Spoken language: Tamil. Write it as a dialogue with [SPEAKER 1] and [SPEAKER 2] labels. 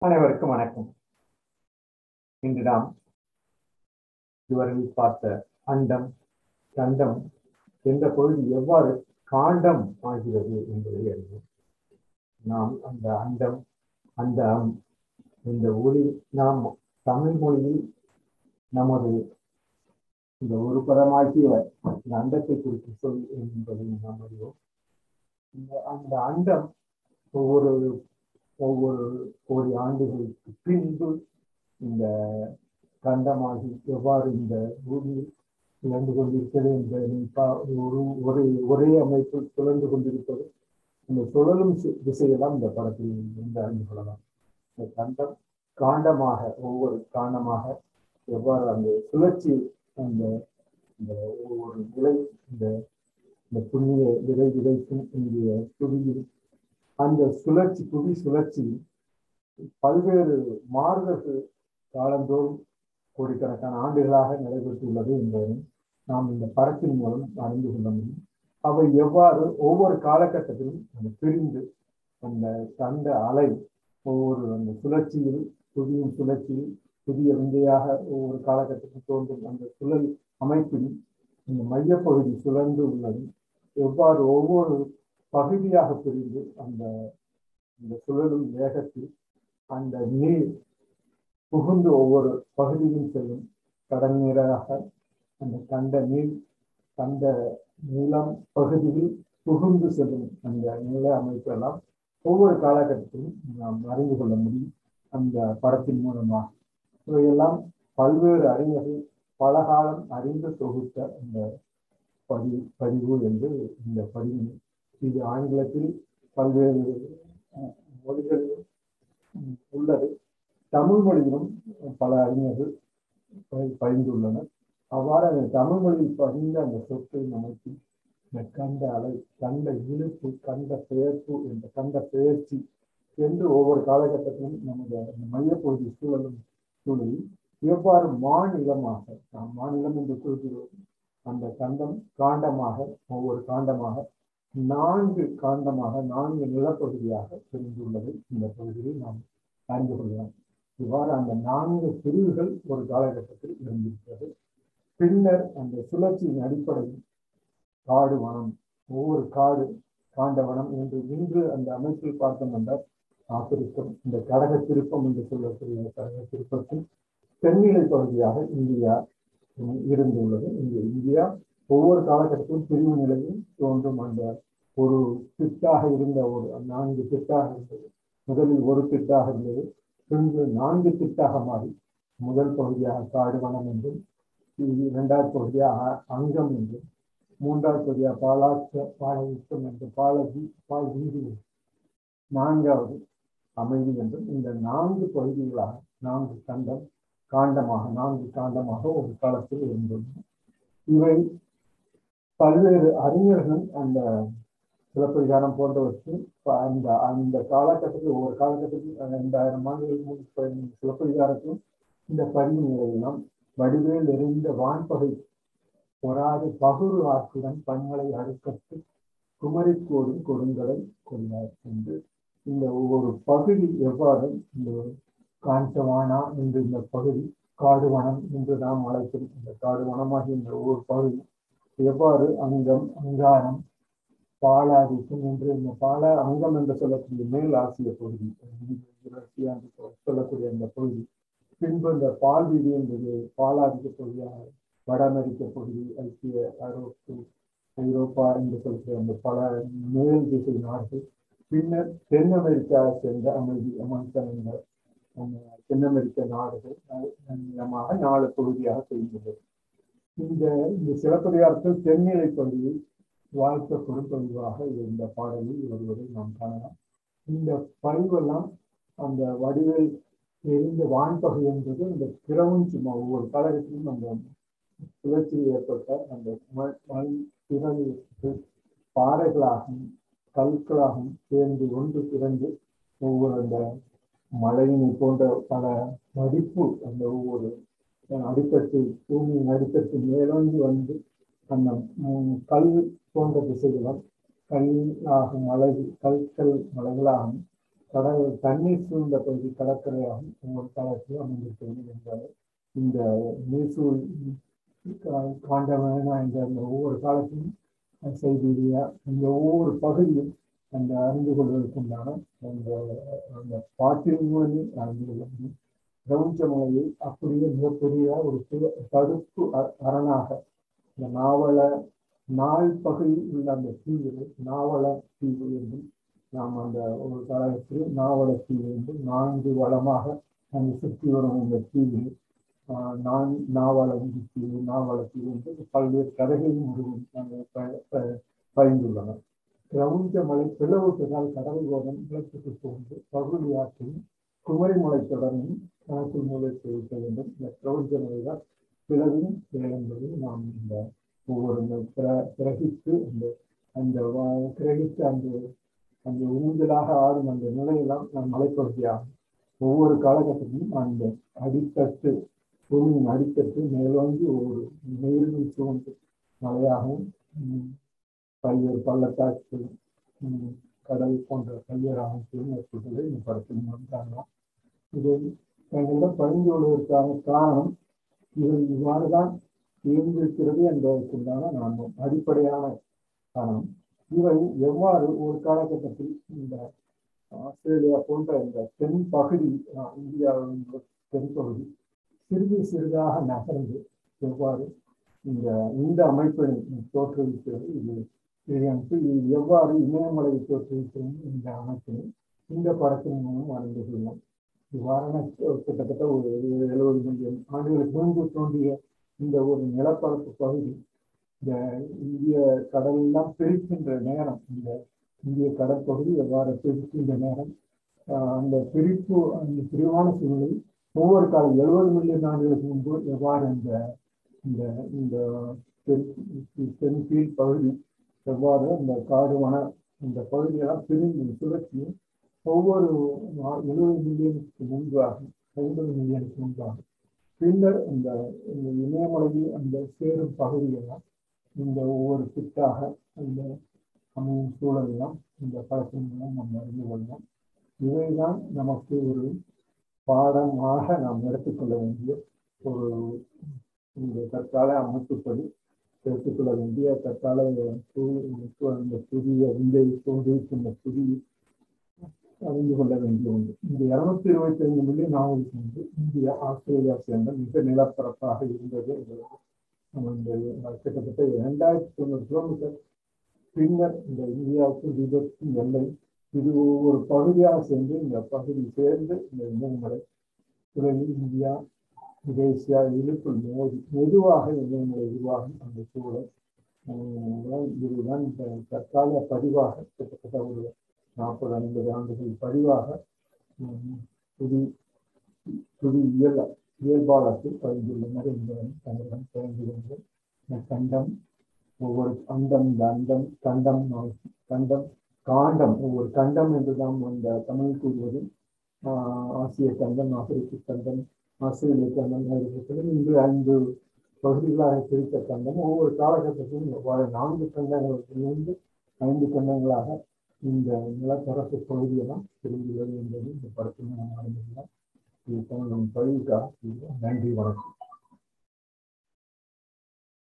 [SPEAKER 1] அனைவருக்கும் வணக்கம். இன்று நாம் இவர்கள் பார்த்த அண்டம் கண்டம் என்ற பொழுது எவ்வாறு காண்டம் ஆகிறது என்பதை அறிவோம். நாம் அந்த அண்டம் அந்த இந்த ஒளி நாம் தமிழ் மொழியில் நமது இந்த ஒரு பதமாகிய இந்த அண்டத்தை குறித்து சொல் என்பதை நாம் அறிவோம். இந்த அந்த அண்டம் ஒவ்வொரு ஒவ்வொரு கோடி ஆண்டுகளுக்கு பின்பு இந்த கண்டமாகி எவ்வாறு இந்த பூமியில் சுழந்து கொண்டிருக்கிறது என்ற ஒரு ஒரே ஒரே அமைப்பு சுழந்து கொண்டிருப்பது இந்த சுழலும் திசையெல்லாம் இந்த படத்தில் இருந்து அறிந்து கொள்ளலாம். இந்த கண்டம் காண்டமாக ஒவ்வொரு காண்டமாக எவ்வாறு அந்த சுழற்சி அந்த இந்த ஒவ்வொரு நிலை இந்த இந்த புண்ணிய விதை விதைக்கும் இந்திய துடியில் அந்த சுழற்சி புவி சுழற்சி பல்வேறு மாறுதல் காலந்தோறும் கோடிக்கணக்கான ஆண்டுகளாக நடைபெற்றுள்ளது என்பதை நாம் இந்த படத்தின் மூலம் அறிந்து கொள்ள முடியும். அவை எவ்வாறு ஒவ்வொரு காலகட்டத்திலும் அந்த பிரிந்து அந்த கண்ட அலை ஒவ்வொரு அந்த சுழற்சியில் புதியும் சுழற்சியில் புதிய விந்தையாக ஒவ்வொரு காலகட்டத்தில் தோன்றும் அந்த சுழல் அமைப்பில் இந்த மையப்பகுதி சுழன்று உள்ளது. எவ்வாறு ஒவ்வொரு பகுதியாக பிரிந்து அந்த இந்த சுழலும் வேகத்தில் அந்த நீர் புகுந்து ஒவ்வொரு பகுதியும் செல்லும். கடல் நீராக அந்த கண்ட நீர் கண்ட நிலம் பகுதியில் புகுந்து செல்லும் அந்த நில அமைப்பு எல்லாம் ஒவ்வொரு காலகட்டத்திலும் நாம் அறிந்து கொள்ள முடியும் அந்த படத்தின் மூலமாக. இவையெல்லாம் பல்வேறு அறிஞர்கள் பல காலம் அறிந்து தொகுத்த அந்த பதிவு பதிவு என்று இந்த பதிவு இது ஆங்கிலத்தில் பல்வேறு மொழிகள் உள்ளது. தமிழ் மொழியிலும் பல அறிஞர்கள் பயின்றுள்ளனர் அவ்வாறு அந்த தமிழ் மொழியில் பகிர்ந்த அந்த சொற்களின் அமைப்பில் இந்த கண்ட அலை கண்ட இழுப்பு கண்ட பெயர்ப்பு என்ற கண்ட பெயர்ச்சி என்று ஒவ்வொரு காலகட்டத்திலும் நமது மையப்பகுதி சூழலும் சூழலில் எவ்வாறு மாநிலமாக நாம் மாநிலம் என்று குறிப்பிடுவோம் அந்த கண்டம் காண்டமாக ஒவ்வொரு காண்டமாக நான்கு காண்டமாக நான்கு நிலப்பகுதியாக பிரிந்துள்ளது இந்த பகுதியை நாம் அறிந்து கொள்ளலாம். இவ்வாறு அந்த நான்கு பிரிவுகள் ஒரு காலகட்டத்தில் இருந்திருக்கிறது. பின்னர் அந்த சுழற்சியின் அடிப்படையில் காடு வனம் ஒவ்வொரு காடு காண்டவனம் என்று இன்று அந்த அமைப்பில் பார்த்தோம் என்றால் ஆப்பிரிக்கம் இந்த கடக திருப்பம் என்று சொல்லக்கூடிய கடக திருப்பத்தின் தென்னிலை பகுதியாக இந்தியா இருந்துள்ளது. இந்த இந்தியா ஒவ்வொரு காலகட்டத்திலும் பிரிவு நிலையில் தோன்றும் அந்த ஒரு திட்டாக இருந்த ஒரு நான்கு திட்டாக இருந்தது. முதலில் ஒரு திட்டாக இருந்தது. பின்பு நான்கு திட்டாக மாறி முதல் பகுதியாக காடு வனம் என்றும் இரண்டாவது பகுதியாக அங்கம் என்றும் மூன்றாவது பகுதியாக பாலாச்ச பாலயுத்தம் என்று பாலஜி பால் வீதி நான்காவது அமைதி என்றும் இந்த நான்கு பகுதிகளாக நான்கு கண்டம் காண்டமாக நான்கு காண்டமாக ஒரு காலத்தில் இருந்துள்ளன இவை பல்வேறு அறிஞர்கள் அந்த சிலப்பதிகாரம் போன்றவற்றில் அந்த அந்த காலகட்டத்தில் ஒவ்வொரு காலகட்டத்தில் ரெண்டாயிரம் ஆண்டுகளுக்கு முன் சிலப்பதிகாரத்திலும் இந்த பதிவு நிலையெல்லாம் வடிவேல் எறிந்த வான்பகை பொறாது பகுரு ஆற்றுடன் பண்களை அடுக்கத்து குமரிக்கோடும் கொடுங்கலை கொண்டார் என்று. இந்த ஒவ்வொரு பகுதி எவ்வாறு இந்த காஞ்சவானா என்று இந்த பகுதி காடுவனம் என்று நாம் அழைக்கிறோம். இந்த காடுவனமாகிய இந்த ஒவ்வொரு பகுதி எவ்வாறு அங்கம் அங்காரம் பாலாதிக்கம் என்று இந்த பால அங்கம் என்று சொல்லக்கூடிய மேல் ஆசிய பகுதி என்று சொல்லக்கூடிய அந்த பகுதி. பின்பு இந்த பால் வீதி என்பது பாலாதிக்க பகுதியாக வட அமெரிக்க பகுதி ஐக்கிய ஐரோப்பு ஐரோப்பா என்று சொல்லக்கூடிய அந்த பல மேல் திசை நாடுகள். பின்னர் தென் அமெரிக்கா சேர்ந்த அமைதி அமெரிக்கன் தென் அமெரிக்க நாடுகள் நாலு பகுதியாக செய்கின்றது இந்த இந்த சிலப்பதிகாரத்தில் தென்னிலை பகுதியில் வாழ்த்த பொறுப்பதிவாக இந்த பாடலில் வருவதை நாம் காணலாம். இந்த பதிவெல்லாம் அந்த வடிவில் எரிந்த வான்பகை என்பது இந்த சும்மா ஒவ்வொரு காலகட்டத்திலும் அந்த சுழற்சியில் ஏற்பட்ட அந்த மண் திறந்து பாறைகளாகவும் கற்களாகவும் சேர்ந்து ஒன்று திறந்து ஒவ்வொரு அந்த மழையினை போன்ற பல மதிப்பு அந்த ஒவ்வொரு அடித்தட்டு பூமியின் அடித்தட்டு மேலோங்கி வந்து அந்த கல் போன்ற திசைகளும் கல்லாகும் அழகு கல்கல் மலைகளாகும் கடல் தண்ணீர் சூழ்ந்த பகுதி கடற்கரையாகும் ஒவ்வொரு காலத்தில் அமைந்திருக்கிறது என்றால் இந்த நீசூல் காண்டவனா என்ற அந்த ஒவ்வொரு காலத்திலும் செய்தியா இந்த ஒவ்வொரு பகுதியும் அந்த அறிந்து கொள்வதற்குண்டான அந்த அந்த பாட்டின் மூலமே அறிந்து கொள்ள முடியும் பிரபஞ்சமலையை அப்படியே மிகப்பெரிய ஒரு தடுப்பு அரணாக. இந்த நாவல நாள் பகுதியில் உள்ள அந்த தீவு நாவல தீவு என்றும் நாம் அந்த ஒரு காலத்தில் நாவல தீவு என்று நான்கு வளமாக அங்கு சுற்றி வரும் இந்த தீவு நான் நாவல தீவு நாவல தீவு என்று பல்வேறு கதைகளும் உருவம் பயந்துள்ளனர் பிரபஞ்ச மலை பிளவுற்றதால் கடல் கோபம் நிலத்துக்கு தோன்று பகுதி ஆற்றின் குமரிமலை தொடரும் கணக்கு மூலை செலுத்த வேண்டும். இந்த பிரபஞ்ச பிறகும் பிளவின் என்பது நாம் இந்த ஒவ்வொரு கிரகித்து அந்த அந்த கிரகித்து அந்த அந்த ஊஞ்சலாக ஆடும் அந்த நிலையெல்லாம் நாம் மலைப்பகுதியாகும். ஒவ்வொரு காலகட்டத்திலும் அந்த அடித்தட்டு பூமியின் அடித்தட்டு மேலோங்கி ஒவ்வொரு நீரில் சூழ்ந்து மலையாகவும் பல்வேறு பள்ளத்தாக்கு கடல் போன்ற பல்வேறு அமைப்புகளும் ஏற்பட்டதை இந்த படத்தில் காணலாம். இது எங்களிடம் பதிந்து கொள்வதற்கான காரணம் இது இவ்வாறுதான் இருந்திருக்கிறது என்பதற்குண்டான நான் அடிப்படையான காரணம். இவை எவ்வாறு ஒரு காலகட்டத்தில் இந்த ஆஸ்திரேலியா போன்ற இந்த தென் பகுதி இந்தியாவின் தென் பகுதி சிறிது சிறிதாக நகர்ந்து எவ்வாறு இந்த இந்த அமைப்பினை தோற்றுவிக்கிறது இது இது எவ்வாறு இமயமலையை தோற்றுவிக்கிறது இந்த அமைப்பினை இந்த படத்தின் மூலம் அறிந்து கொள்ளலாம் இவ்வாறான கிட்டத்தட்ட ஒரு எழுபது மில்லியன் ஆண்டுகளுக்கு முன்பு தோன்றிய இந்த ஒரு நிலப்பரப்பு பகுதி இந்த இந்திய கடலெல்லாம் பிரிக்கின்ற நேரம் இந்த இந்திய கடற்பகுதி எவ்வாறு பிரிக்கின்ற நேரம் அந்த பிரிப்பு அந்த பிரிவான சூழ்நிலை ஒவ்வொரு காலம் எழுபது மில்லியன் ஆண்டுகளுக்கு முன்பு எவ்வாறு இந்த இந்த இந்த தென்கீழ் பகுதி எவ்வாறு அந்த காடு வன இந்த பகுதியெல்லாம் பிரிந்து சுழற்சியும் ஒவ்வொரு எழுபது மில்லியனுக்கு முன்பாகும் ஐம்பது மில்லியனுக்கு முன்பாகும் பின்னர் இந்த இமயமலையில் அந்த சேரும் பகுதியெல்லாம் இந்த ஒவ்வொரு திட்டாக அந்த அமையும் சூழலெல்லாம் இந்த பழத்தின் மூலம் நம்ம அறிந்து கொள்ளலாம். இவைதான் நமக்கு ஒரு பாடமாக நாம் எடுத்துக்கொள்ள வேண்டிய ஒரு இந்த தற்கால அமைப்புப்படி எடுத்துக்கொள்ள வேண்டிய தற்கால இந்த புதிய விந்தை தோன்றிருக்கின்ற புதிய அறிந்து கொள்ள வேண்டிய ஒன்று இந்த இருநூத்தி இருபத்தி ஐந்து மில்லியன் ஆண்டுகளுக்கு வந்து இந்தியா ஆஸ்திரேலியா சேர்ந்த மிக நிலப்பரப்பாக இருந்தது நம்ம இந்த கிட்டத்தட்ட இரண்டாயிரத்தி தொண்ணூறு கிலோமீட்டர் பின்னர் இந்த இந்தியாவுக்கும் தீபத்துக்கும் எல்லை. இது ஒவ்வொரு பகுதியாக சேர்ந்து இந்த பகுதி சேர்ந்து இந்த இமயமலை உலகில் இந்தியா மலேசியா இழுக்குள் மோதி மெதுவாக இமயமலை உருவாகும் அந்த சூழல். இதுதான் இந்த தற்கால பதிவாக கிட்டத்தட்ட ஒரு நாற்பது ஐம்பது ஆண்டுகள் பதிவாக புதி புதி இயல் இயல்பாளத்தில் பதிந்துள்ளனர் என்பதை தமிழகம் தெரிந்து கொண்டு இந்த கண்டம் ஒவ்வொரு அண்டம் இந்த அண்டம் கண்டம் கண்டம் காண்டம் ஒவ்வொரு கண்டம் என்று நாம் அந்த தமிழ் கூறுவது ஆசிய கண்டம் ஆப்பிரிக்க கண்டம் ஆஸ்திரேலிய கண்டம் இருக்கிறது இன்று ஐந்து பகுதிகளாக பிரித்த கண்டம் ஒவ்வொரு காலகட்டத்திலும் நான்கு கண்டங்களிலிருந்து ஐந்து கண்டங்களாக இந்த நிலப்பரப்பு பகுதியெல்லாம் திரும்புகிறது என்பது இந்த படத்தில் நான் அறிந்துள்ளோம் இது தமிழ் பதிவுக்காக நன்றி வணக்கம்.